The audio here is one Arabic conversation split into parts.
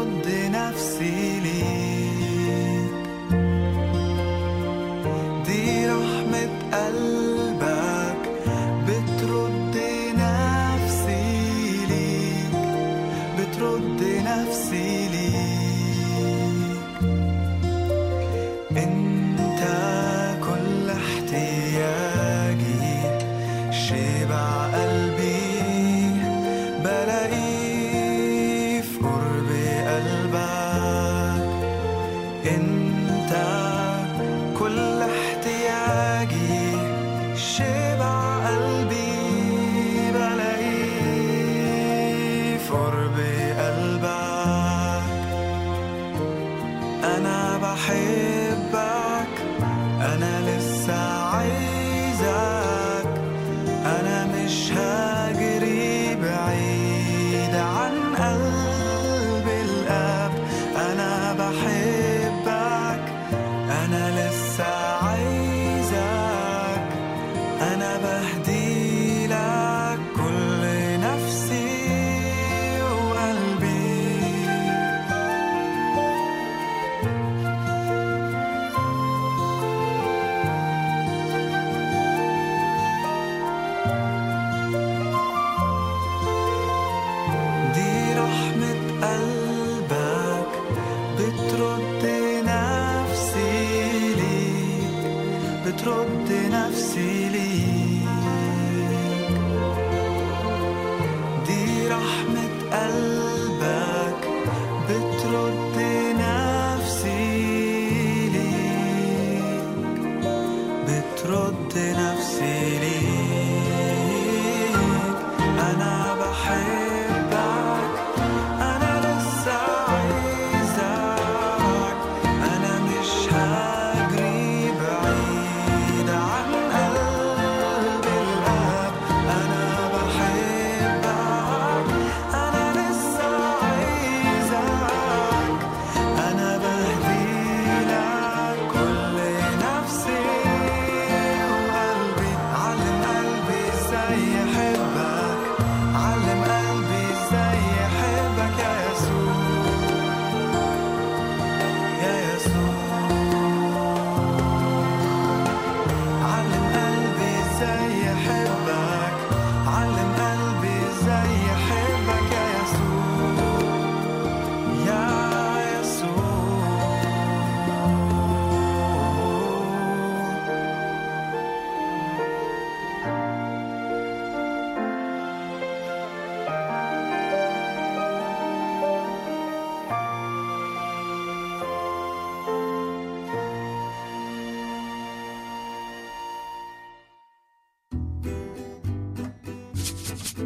بصد نفسي ليه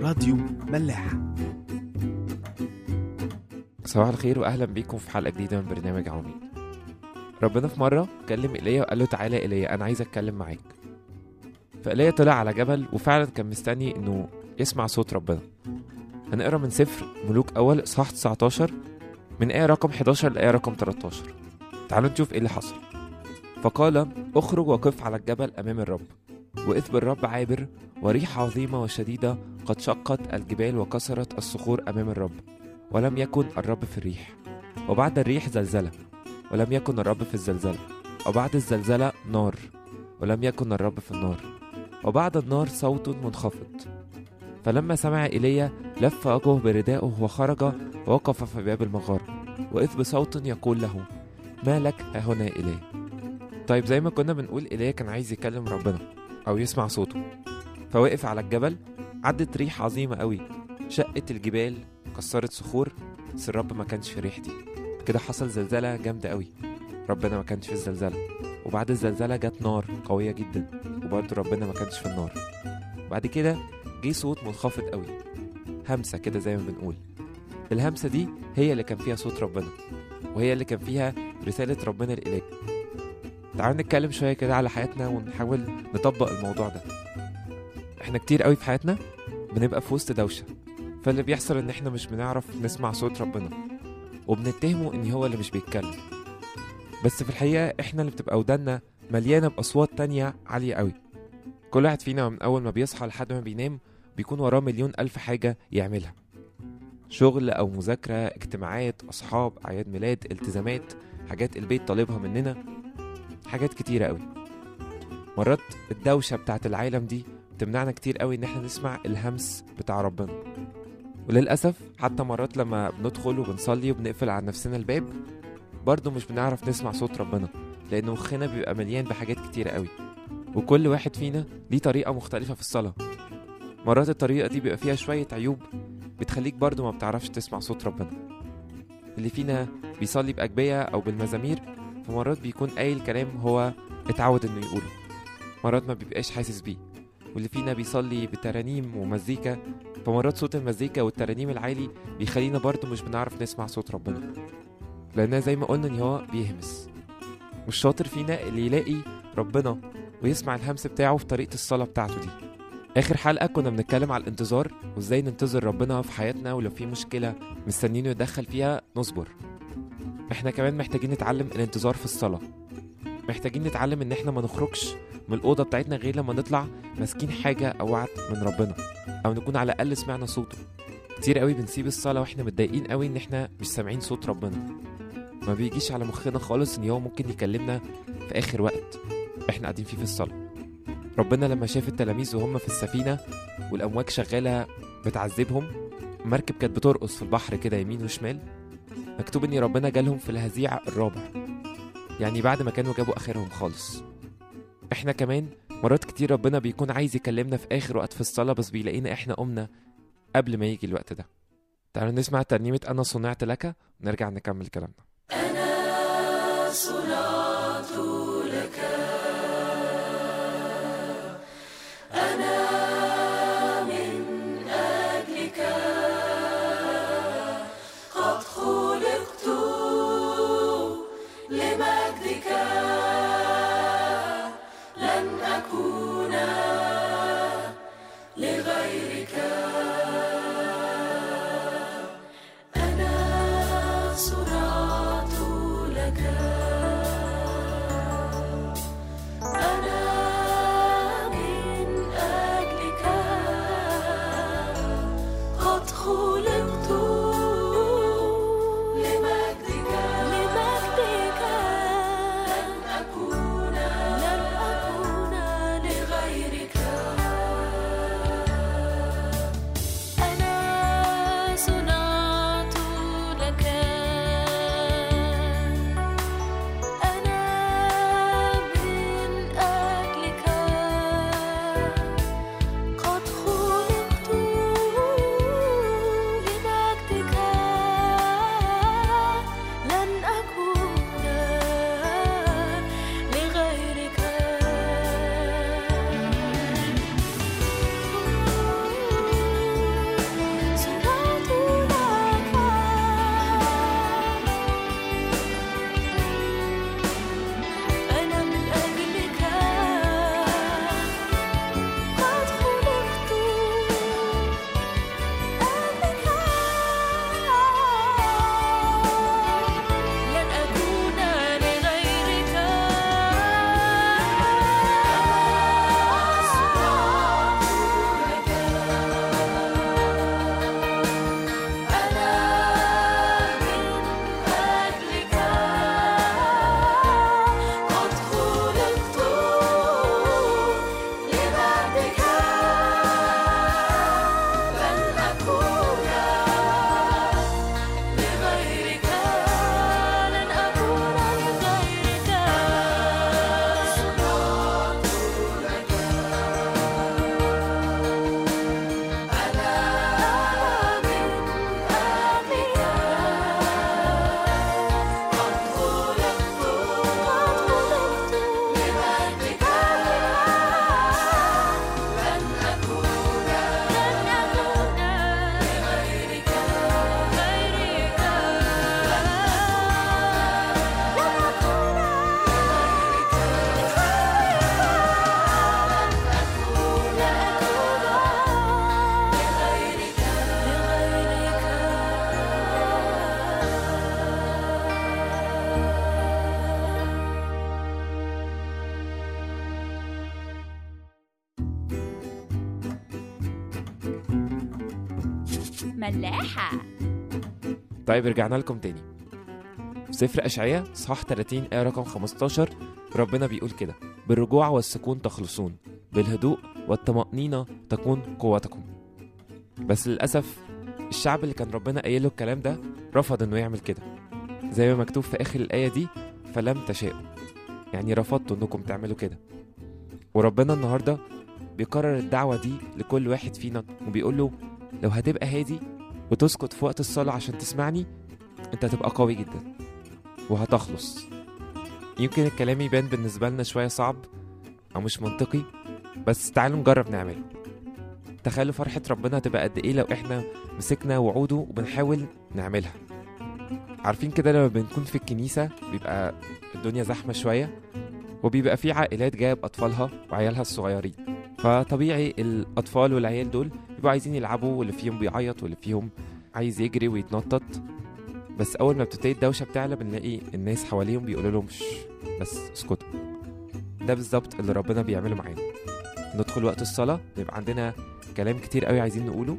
راديو ملاح صباح الخير واهلا بيكم في حلقة جديدة من برنامج عواميد ربنا في مرة كلم إيليا وقال له تعالى إيليا أنا عايز أتكلم معاك. فإيليا طلع على جبل وفعلا كان مستني إنه يسمع صوت ربنا. هنقرأ من سفر ملوك أول اصحاح 19 من آية رقم 11 لآية رقم 13 تعالوا نشوف إيه اللي حصل. فقال اخرج وقف على الجبل أمام الرب. وإذ بالرب عابر وريح عظيمة وشديدة قد شقت الجبال وكسرت الصخور أمام الرب ولم يكن الرب في الريح. وبعد الريح زلزلة ولم يكن الرب في الزلزلة. وبعد الزلزلة نار ولم يكن الرب في النار. وبعد النار صوت منخفض. فلما سمع إيليا لف وجهه بردائه وخرج ووقف في باب المغارة وإذ بصوت يقول له ما لك هنا يا إيليا؟ طيب زي ما كنا بنقول إيليا كان عايز يكلم ربنا. أو يسمع صوته. فوقف على الجبل عدت ريح عظيمة قوي. شقت الجبال كسرت صخور. بس الرب ما كانش في ريح دي كده حصل زلزلة جامدة قوي. ربنا ما كانش في الزلزلة. وبعد الزلزلة جت نار قوية جدا. وبرضه ربنا ما كانش في النار. بعد كده جه صوت منخفض قوي. همسة كده زي ما بنقول. الهمسة دي هي اللي كان فيها صوت ربنا. وهي اللي كان فيها رسالة ربنا لإليك تعالوا نتكلم شوية كده على حياتنا ونحاول نطبق الموضوع ده. إحنا كتير قوي في حياتنا بنبقى في وسط دوشة فاللي بيحصل إن إحنا مش بنعرف نسمع صوت ربنا وبنتهمه إن هو اللي مش بيتكلم. بس في الحقيقة إحنا اللي بتبقى ودنا مليانة بأصوات تانية عالية قوي. كل واحد فينا من أول ما بيصحى لحد ما بينام بيكون وراه مليون ألف حاجة يعملها. شغل أو مذاكرة اجتماعات أصحاب أعياد ميلاد التزامات حاجات البيت طالبها مننا. حاجات كتيرة قوي. مرات الدوشة بتاعت العالم دي بتمنعنا كتير قوي إن إحنا نسمع الهمس بتاع ربنا. وللأسف حتى مرات لما بندخل وبنصلي وبنقفل على نفسنا الباب برضه مش بنعرف نسمع صوت ربنا لأن مخنا بيبقى مليان بحاجات كتيرة قوي. وكل واحد فينا ليه طريقة مختلفة في الصلاة. مرات الطريقة دي بيبقى فيها شوية عيوب بتخليك برضه ما بتعرفش تسمع صوت ربنا. اللي فينا بيصلي بأجبية أو بالمزامير فمرات بيكون قايل كلام هو اتعود إنه يقوله. مرات ما بيبقاش حاسس بيه. واللي فينا بيصلي بترانيم ومزيكا. فمرات صوت المزيكا والترانيم العالي بيخلينا برضه مش بنعرف نسمع صوت ربنا. لأنها زي ما قلنا إن هو بيهمس. والشاطر فينا اللي يلاقي ربنا ويسمع الهمس بتاعه في طريقة الصلاة بتاعته دي. آخر حلقة كنا بنتكلم على الانتظار وإزاي ننتظر ربنا في حياتنا ولو في مشكلة مستنينه يتدخل فيها نصبر. إحنا كمان محتاجين نتعلم الانتظار في الصلاة. محتاجين نتعلم إن إحنا ما نخرجش من الأوضة بتاعتنا غير لما نطلع ماسكين حاجة أو وعد من ربنا أو نكون على الأقل سمعنا صوته. كتير قوي بنسيب الصلاة وإحنا متضايقين قوي إن إحنا مش سامعين صوت ربنا. ما بيجيش على مخنا خالص إن هو ممكن يكلمنا في آخر وقت إحنا قاعدين فيه في الصلاة. ربنا لما شاف التلاميذ وهم في السفينة والأمواج شغالة بتعذبهم المركب كانت بترقص في البحر كده يمين وشمال مكتوب إن ربنا جالهم في الهزيع الرابع. يعني بعد ما كانوا جابوا آخرهم خالص. إحنا كمان مرات كتير ربنا بيكون عايز يكلمنا في آخر وقت في الصلاة بس بيلاقينا إحنا قمنا قبل ما يجي الوقت ده. تعالوا نسمع ترنيمة أنا صنعت لك ونرجع نكمل كلامنا. ملاحة. طيب رجعنا لكم تاني. في سفر أشعياء صح 30 آية رقم 15 ربنا بيقول كده بالرجوع والسكون تخلصون بالهدوء والطمأنينة تكون قوتكم. بس للأسف الشعب اللي كان ربنا قايل له الكلام ده رفض إنه يعمل كده. زي ما مكتوب في آخر الآية دي فلم تشاءوا. يعني رفضتوا إنكم تعملوا كده. وربنا النهارده بيكرر الدعوة دي لكل واحد فينا وبيقول له لو هتبقى هادي وتسكت في وقت الصلاة عشان تسمعني انت هتبقى قوي جدا وهتخلص. يمكن الكلام يبان بالنسبة لنا شوية صعب أو مش منطقي بس تعالوا نجرب نعمله. تخيلوا فرحة ربنا تبقى قد إيه لو إحنا مسكنا وعوده وبنحاول نعملها. عارفين كده لما بنكون في الكنيسة بيبقى الدنيا زحمة شوية وبيبقى في عائلات جاية بأطفالها وعيالها الصغيرين. فطبيعي الأطفال والعيال دول بيبقوا عايزين يلعبوا واللي فيهم بيعيط واللي فيهم عايز يجري ويتنطط. بس أول ما بتبتدي الدوشة بتعلى بنلاقي الناس حواليهم بيقولوا لهم "شش، بس اسكتوا. ده بالظبط اللي ربنا بيعمله معانا. ندخل وقت الصلاة بيبقى عندنا كلام كتير قوي عايزين نقوله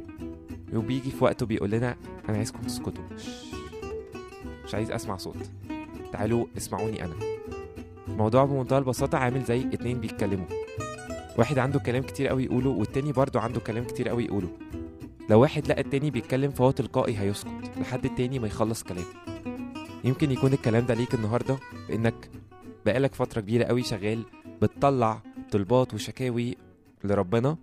وبيجي في وقته بيقول لنا أنا عايزكم تسكتوا. "شش، مش عايز أسمع صوت. تعالوا اسمعوني أنا. الموضوع بمنتهى البساطة عامل زي اتنين بيتكلموا. واحد عنده كلام كتير قوي يقوله والتاني برضه عنده كلام كتير قوي يقوله. لو واحد لقى التاني بيتكلم فهو تلقائي هيسكت لحد التاني ما يخلص كلام يمكن يكون الكلام ده ليك النهارده بانك بقالك فترة كبيرة قوي شغال بتطلع طلبات وشكاوي لربنا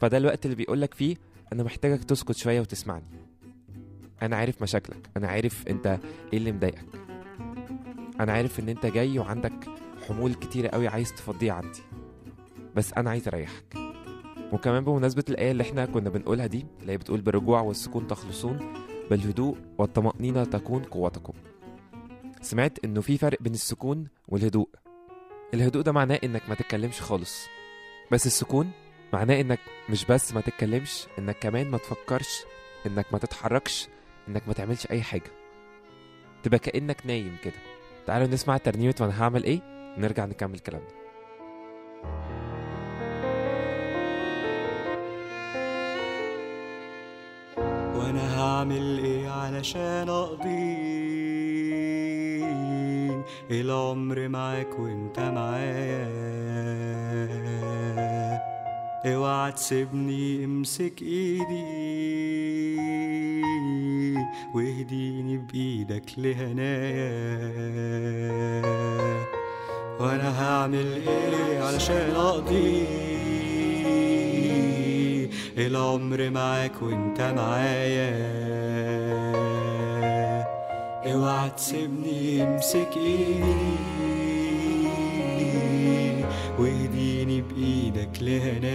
فده الوقت اللي بيقولك فيه أنا محتاجك تسكت شوية وتسمعني. أنا عارف مشاكلك أنا عارف أنت إيه اللي مضايقك. أنا عارف إن أنت جاي وعندك حمول كتيرة قوي عايز تفضيها عندي. بس أنا عايز أريحك. وكمان بمناسبة الآية اللي إحنا كنا بنقولها دي اللي هي بتقول بالرجوع والسكون تخلصون بالهدوء والطمأنينة تكون قوتكم. سمعت إنه في فرق بين السكون والهدوء. الهدوء ده معناه إنك ما تتكلمش خالص. بس السكون معناه إنك مش بس ما تتكلمش إنك كمان ما تفكرش إنك ما تتحركش إنك ما تعملش أي حاجة. تبقى كأنك نايم كده. تعالوا نسمع ترنيمة وأنا هعمل إيه؟ ونرجع نكمل كلامنا. وأنا هعمل إيه علشان اقضي العمر معاك وإنت معايا اوعى تسيبني امسك ايدي. واهديني بإيدك لهنايا وأنا هعمل إيه علشان اقضي العمر معاك وانت معايا اوعى تسيبني امسك ايدي واهديني بايدك لهناك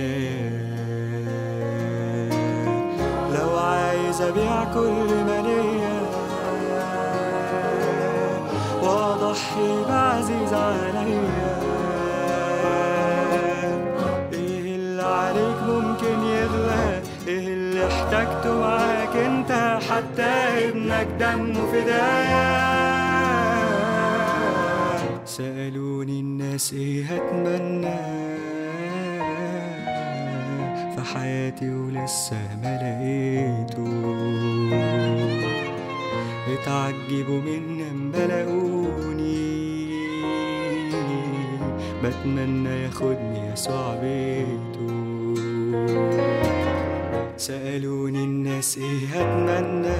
لو عايز ابيع كل ما ليا واضحي بعزيز عليا حتى ابنك دمه فدايا سألوني الناس إيه هتمنى في حياتي ولسه ما لقيته. اتعجبوا مني أما لقوني. بتمنى ياخدني يسوع بيته. سألوني الناس إيه هتمنى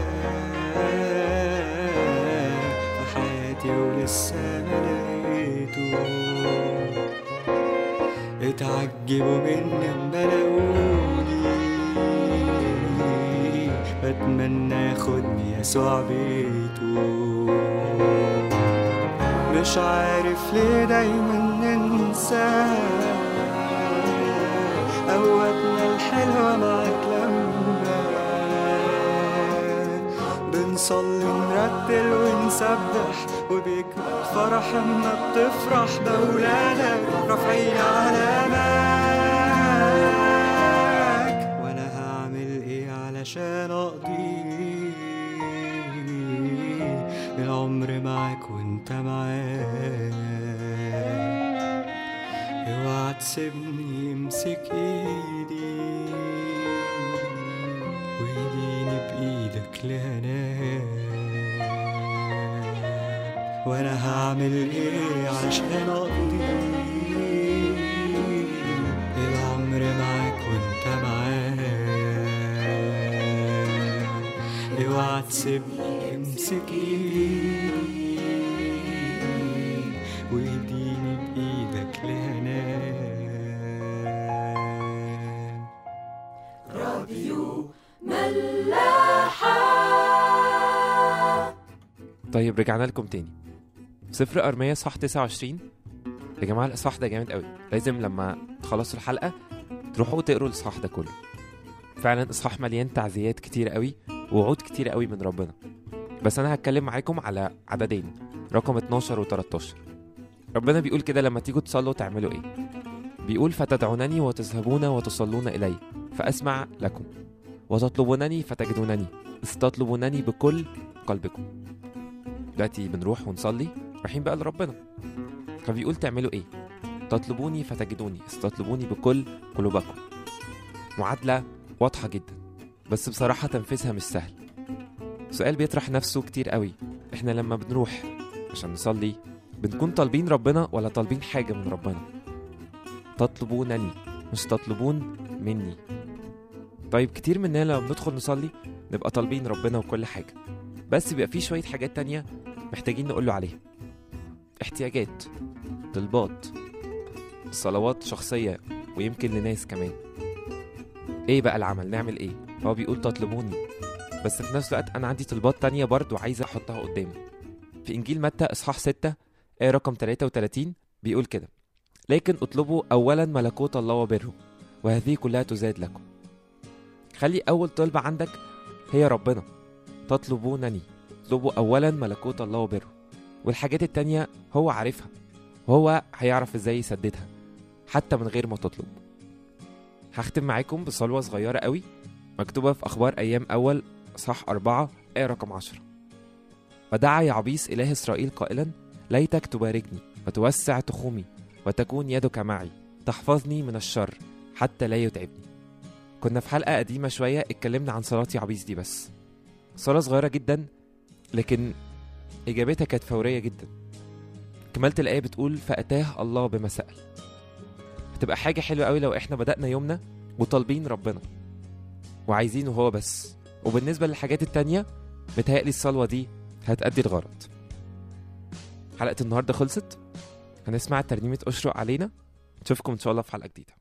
في حياتي ولسه ما لقيته. اتعجبوا مني أما لقوني. بتمنى ياخدني يسوع بيته. مش عارف ليه دايما ننسى قوتنا الحلوة معاك بنصلي نرتل ونسبح وبيكبر فرح اما بتفرح بولادك رافعين علامك. وأنا هعمل إيه علشان أقضي العمر معاك وأنت معايا اوعى تسيبني امسك ايدي وايديني بإيدك لهناك وأنا هعمل إيه علشان أقضي العمر معاك وأنت معايا؟ اوعى تسيبني امسك ايدي وايديني بإيدك لهناك. طيب رجعنا لكم تاني. سفر أرمية صح 29 يا جماعة الإصحاح ده جامد قوي. لازم لما تخلصوا الحلقة تروحوا تقروا الإصحاح ده كله. فعلا إصحاح مليان تعزيات كتير قوي ووعود كتير قوي من ربنا. بس أنا هتكلم معاكم على عددين رقم 12 و 13 ربنا بيقول كده لما تيجوا تصلوا تعملوا إيه؟ بيقول فتدعونني وتذهبون وتصلون إلي فأسمع لكم. وتطلبونني فتجدونني. إذ تطلبونني بكل قلبكم. دلوقتي بنروح ونصلي. رايحين بقى لربنا. فبيقول تعملوا إيه؟ تطلبوني فتجدوني إذ تطلبوني بكل قلوبكم. معادلة واضحة جدا بس بصراحة تنفيذها مش سهل. سؤال بيطرح نفسه كتير قوي. إحنا لما بنروح عشان نصلي بنكون طالبين ربنا ولا طالبين حاجة من ربنا؟ تطلبونني مش تطلبون مني. طيب كتير مننا لما بندخل نصلي نبقى طالبين ربنا وكل حاجة بس بيبقى في شوية حاجات تانية محتاجين نقوله عليها. احتياجات طلبات صلوات شخصية ويمكن لناس كمان. إيه بقى العمل؟ نعمل إيه؟ هو بيقول تطلبوني بس في نفس الوقت أنا عندي طلبات تانية برضو عايز أحطها قدامي في إنجيل متى إصحاح 6 آية رقم 33 بيقول كده لكن اطلبوا اولا ملكوت الله وبره وهذه كلها تزاد لكم. خلي أول طلبة عندك هي ربنا تطلبونني. اطلبوا اولا ملكوت الله وبره. والحاجات التانية هو عارفها. وهو هيعرف إزاي يسددها حتى من غير ما تطلب. هختم معاكم بصلوة صغيرة قوي مكتوبة في أخبار أيام أول صح أربعة آية رقم عشرة. ودعا يعبيس إله إسرائيل قائلا ليتك تباركني وتوسع تخومي وتكون يدك معي تحفظني من الشر حتى لا يتعبني. كنا في حلقة قديمة شوية اتكلمنا عن صلاة يعبيس دي بس. صلاة صغيرة جدا لكن إجابتها كانت فورية جدا. كملت الآية بتقول فأتاه الله بما سأل. هتبقى حاجة حلوة قوي لو إحنا بدأنا يومنا وطالبين ربنا وعايزينه هو بس. وبالنسبة للحاجات التانية متهيألي الصلوة دي هتأدي الغرض. حلقة النهاردة خلصت. هنسمع ترنيمة أشرق علينا. نشوفكم إن شاء الله في حلقة جديدة.